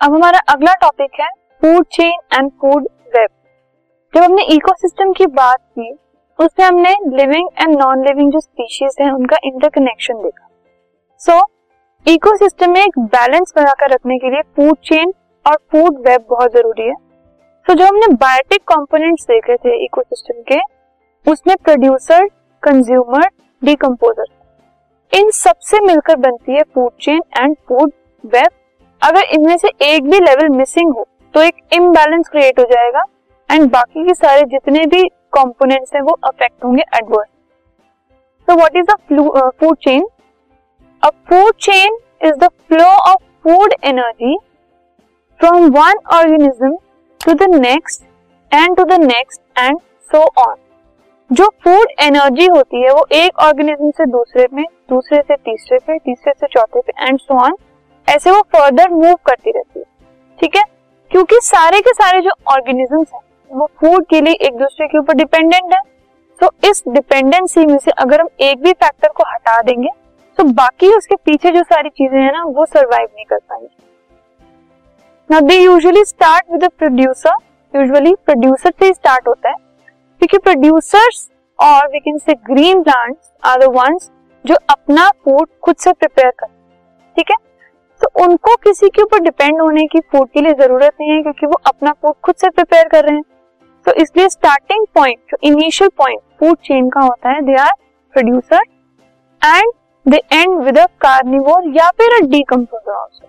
अब हमारा अगला टॉपिक है food chain and food web जब हमने इकोसिस्टम की बात की उसमें हमने लिविंग एंड नॉन लिविंग जो स्पीशीज हैं उनका इंटरकनेक्शन देखा। सो so, इकोसिस्टम में एक बैलेंस बनाकर रखने के लिए फ़ूड चेन और फ़ूड वेब बहुत ज़रूरी है। तो so, जो हमने बायोटिक कंपोनेंट्स देखे थे इकोसिस्टम के उसमें प्रोड्यूसर कंज्यूमर डिकम्पोजर इन सबसे मिलकर बनती है food chain and food web अगर इनमें से एक भी लेवल मिसिंग हो तो एक इम्बैलेंस क्रिएट हो जाएगा एंड बाकी के सारे जितने भी कंपोनेंट्स हैं, वो अफेक्ट होंगे adverse so what is the food chain a food chain is the flow of food energy from one organism to the next and to the next and so on जो food energy होती है, वो एक organism से दूसरे में, दूसरे से तीसरे पे, तीसरे से चौथे पे एंड सो ऑन ऐसे वो फर्दर मूव करती रहती है, ठीक है? क्योंकि सारे के सारे जो ऑर्गेनिजम्स हैं, वो फ़ूड के लिए एक दूसरे के ऊपर डिपेंडेंट है। तो इस डिपेंडेंसी में से अगर हम एक भी फैक्टर को हटा देंगे तो बाकी उसके पीछे जो सारी चीज़ें हैं ना, वो सरवाइव नहीं कर पाएँगे। Now they usually start with producer usually producer से स्टार्ट होता है। क्योंकि प्रोड्यूसर्स और we can say green plants are the ones जो अपना फ़ूड खुद से प्रिपेयर करते ठीक है? उनको किसी के ऊपर डिपेंड होने की फ़ूड के लिए ज़रूरत नहीं है, क्योंकि वो अपना फ़ूड खुद से प्रिपेयर कर रहे हैं। तो इसलिए स्टार्टिंग पॉइंट जो इनिशियल पॉइंट फ़ूड चेन का होता है they are producer and they end with a carnivore या फिर अ डीकम्पोजर आल्सो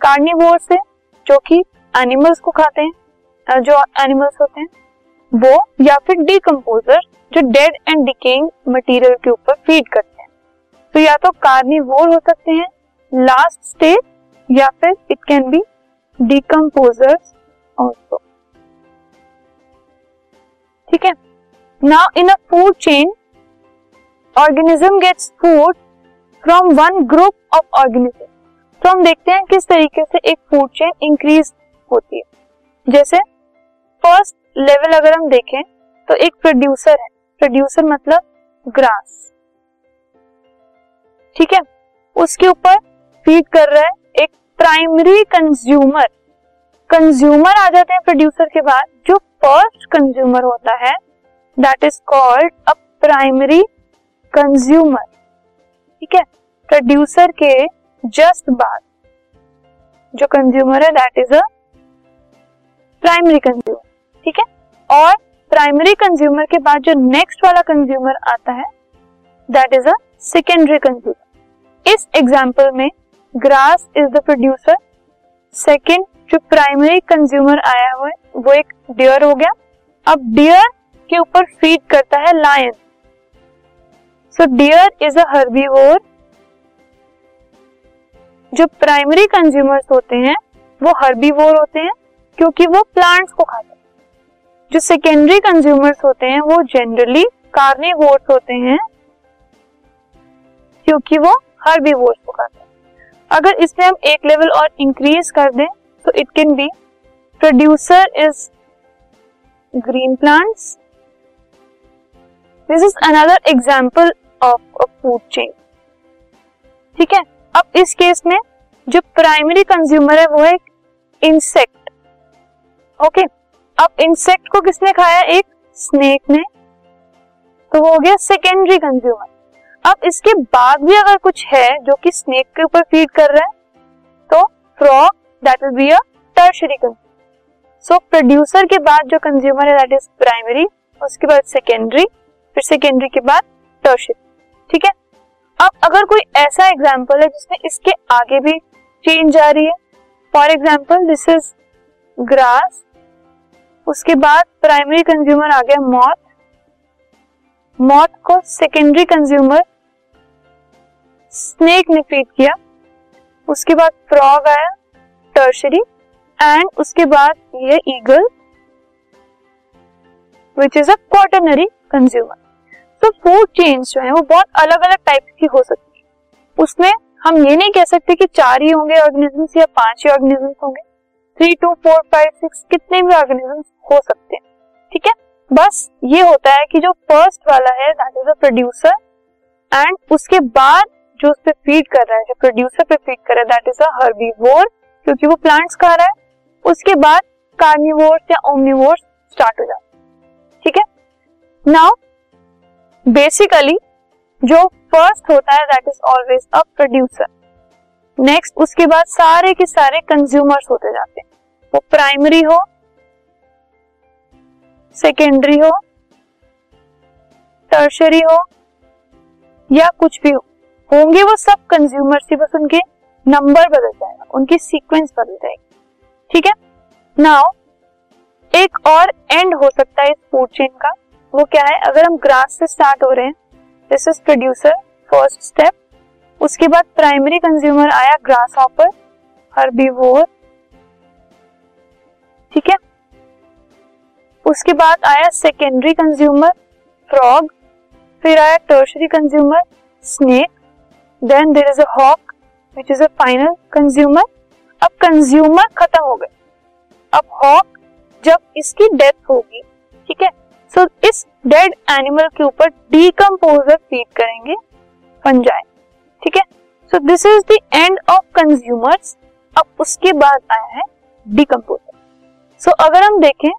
कार्निवोर से जो कि एनिमल्स को खाते हैं जो एनिमल्स होते हैं, वो या फिर डीकम्पोजर जो डेड एंड डिकेइंग मटेरियल के ऊपर फ़ीड करते हैं। तो या तो कार्निवोर हो सकते हैं लास्ट स्टेज या फिर it can be decomposers also ठीक है? Now in a food chain organism gets food from one group of organism तो हम देखते हैं किस तरीके से एक फ़ूड चेन इंक्रीज होती है। जैसे फ़र्स्ट लेवल अगर हम देखें तो एक प्रोड्यूसर है। प्रोड्यूसर मतलब ग्रास ठीक है? उसके ऊपर फ़ीड कर रहा है प्राइमरी कंज्यूमर कंज्यूमर आ जाते हैं प्रोड्यूसर के बाद, जो फ़र्स्ट कंज्यूमर होता है that is called a primary consumer ठीक है? प्रोड्यूसर के जस्ट बाद, जो कंज्यूमर है that is a primary consumer ठीक है? और प्राइमरी कंज्यूमर के बाद जो नेक्स्ट वाला कंज्यूमर आता है that is a secondary consumer इस एग्ज़ाम्पल में grass is the producer second जो प्राइमरी कंज्यूमर आया हुआ है, वो एक डियर हो गया। अब डियर के ऊपर फ़ीड करता है lion so deer is a herbivore जो प्राइमरी कंज्यूमर्स होते हैं, वो हर्बीवोर होते हैं, क्योंकि वो प्लांट्स को खाते हैं। जो सेकेंडरी कंज्यूमर्स होते हैं, वो जनरली कार्निवोर्स होते हैं, क्योंकि वो हर्बीवोर्स को खाते हैं। अगर इसमें हम एक लेवल और इंक्रीज कर दें तो it can be producer is green plants this is another example of a food chain ठीक है? अब इस केस में जो प्राइमरी कंज्यूमर है, वो है इंसेक्ट ओके अब इंसेक्ट को किसने खाया? एक स्नेक ने. तो वो हो गया सेकेंडरी कंज्यूमर अब इसके बाद भी अगर कुछ है जो कि स्नेक के ऊपर फ़ीड कर रहा है तो frog that will be a tertiary so producer के बाद जो कंज्यूमर है दैट इज़ प्राइमरी उसके बाद सेकेंडरी फिर सेकेंडरी के बाद टर्शरी ठीक है? अब अगर कोई ऐसा एग्ज़ाम्पल है जिसमें इसके आगे भी चेंज आ रही है for example this is grass उसके बाद प्राइमरी कंज्यूमर आ गया मॉथ मॉथ को सेकेंडरी कंज्यूमर स्नेक ने फ़ीड किया। उसके बाद फ्रॉग आया टर्शरी एंड उसके बाद ये eagle which is a quaternary consumer तो फ़ूड चेन्स जो है, वो बहुत अलग अलग टाइप की हो सकती है। उसमें हम ये नहीं कह सकते कि चार ही होंगे ऑर्गेनिजम्स या पाँच ही ऑर्गेनिजम्स होंगे। Three two four five six कितने भी ऑर्गेनिजम्स हो सकते हैं। ठीक है? बस ये होता है कि जो फ़र्स्ट वाला है that is a producer and उसके बाद जो उस पर फ़ीड कर रहा है, जो प्रोड्यूसर पे फ़ीड कर रहा है दैट इज़ अ हर्बीवोर क्योंकि वो प्लांट्स खा रहा है, उसके बाद कार्निवोर्स या ओमनिवोर्स स्टार्ट हो जाते ठीक है? नाउ बेसिकली जो फ़र्स्ट होता है that is always a producer next उसके बाद सारे के सारे कंज्यूमर्स होते जाते हैं। वो प्राइमरी हो सेकेंडरी हो टर्शरी हो, या कुछ भी हो। होंगे वो सब कंज्यूमर ही बस उनके नंबर बदल जाएगा, उनकी सीक्वेंस बदल जाएगी। ठीक है? नाउ एक और एंड हो सकता है इस फ़ूड चेन का। वो क्या है? अगर हम ग्रास से स्टार्ट हो रहे हैं this is producer first step उसके बाद प्राइमरी कंज्यूमर आया ग्रास हॉपर हर्बीवोर ठीक है? उसके बाद आया सेकेंडरी कंज्यूमर फ्रॉग फिर आया tertiary consumer snake then there is a hawk which is a final consumer अब कंज्यूमर खत्म हो गए। अब हॉक जब इसकी डेथ होगी ठीक है? सो so, इस डेड एनिमल के ऊपर डीकम्पोजर फ़ीड करेंगे फंजाई ठीक है? So this is the end of consumers अब उसके बाद आया है डीकम्पोजर सो so, अगर हम देखें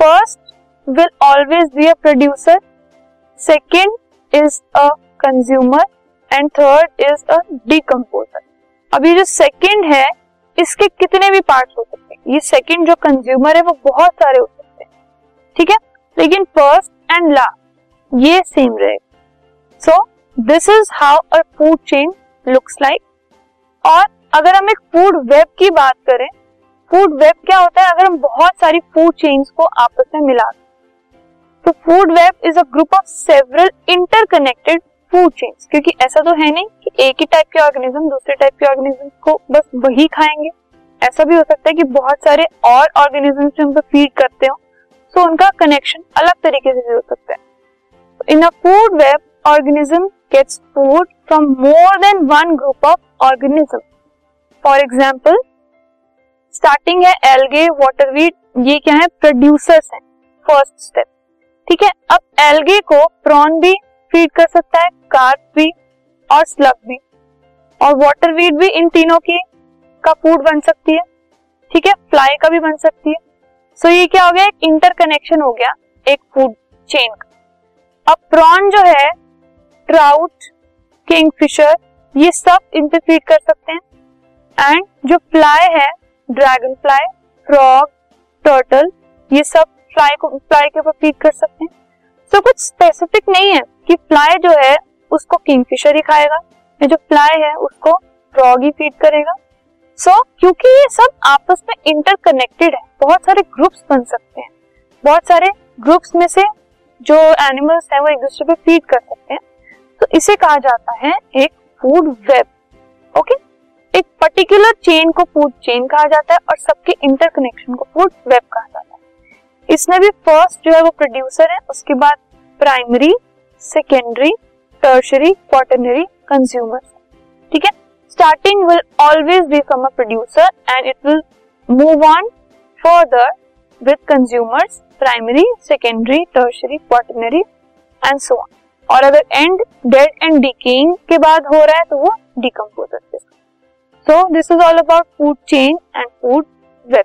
first will always be a producer second is a consumer and third is a decomposer अब ये जो सेकेंड है, इसके कितने भी पार्ट हो सकते हैं। ये सेकेंड जो कंज्यूमर है, वो बहुत सारे हो सकते हैं। ठीक है? लेकिन फ़र्स्ट एंड लास्ट ये सेम रहेगा so this is how a food chain looks like और अगर हम एक फ़ूड वेब की बात करें फ़ूड वेब क्या होता है? अगर हम बहुत सारी फ़ूड चेन्स को आपस में मिला तो food web is a group of several interconnected food chains क्योंकि ऐसा तो है नहीं कि एक ही टाइप के ऑर्गेनिज्म दूसरे टाइप के ऑर्गेनिज्म को बस वही खाएँगे। ऐसा भी हो सकता है कि बहुत सारे और ऑर्गेनिज्म से उनको फ़ीड करते हो तो उनका कनेक्शन अलग तरीके से भी हो सकता है। In a food web organism gets food from more than one group of organism for example starting है एलगे वाटरवीड ये क्या है? प्रोड्यूसर्स है फ़र्स्ट स्टेप ठीक है? अब एलगे को प्रॉन भी फ़ीड कर सकता है कार्प भी और स्लग भी। और वाटर वीड भी इन तीनों की का फ़ूड बन सकती है। ठीक है? फ्लाई का भी बन सकती है। सो ये क्या हो गया? एक इंटरकनेक्शन हो गया एक फ़ूड चेन का। अब प्रॉन जो है ट्राउट किंगफिशर ये सब इन पे फ़ीड कर सकते हैं। एंड जो फ्लाई है ड्रैगन फ्लाई फ्रॉग टर्टल ये सब फ्लाई को फ्लाई के ऊपर फ़ीड कर सकते हैं। सो so, कुछ स्पेसिफिक नहीं है। कि फ्लाई जो है उसको किंगफिशर ही खाएगा। या जो फ्लाई है उसको फ्रॉग ही फ़ीड करेगा। सो so, क्योंकि ये सब आपस में इंटरकनेक्टेड है बहुत सारे ग्रुप्स बन सकते हैं। बहुत सारे ग्रुप्स में से जो एनिमल्स हैं वो एक दूसरे पे फ़ीड कर सकते हैं। तो इसे कहा जाता है एक फ़ूड वेब ओके एक पर्टिकुलर चेन को फ़ूड चेन कहा जाता है और सबके इंटरकनेक्शन को फ़ूड वेब कहा जाता है। इसमें भी फ़र्स्ट जो है वो प्रोड्यूसर है उसके बाद primary secondary tertiary quaternary consumer ठीक है? Starting will always be from a producer and it will move on further with consumers primary secondary tertiary quaternary and so on और अगर एंड डेड एंड डिकेइंग के बाद हो रहा है तो वो decomposer so this is all about food chain and food web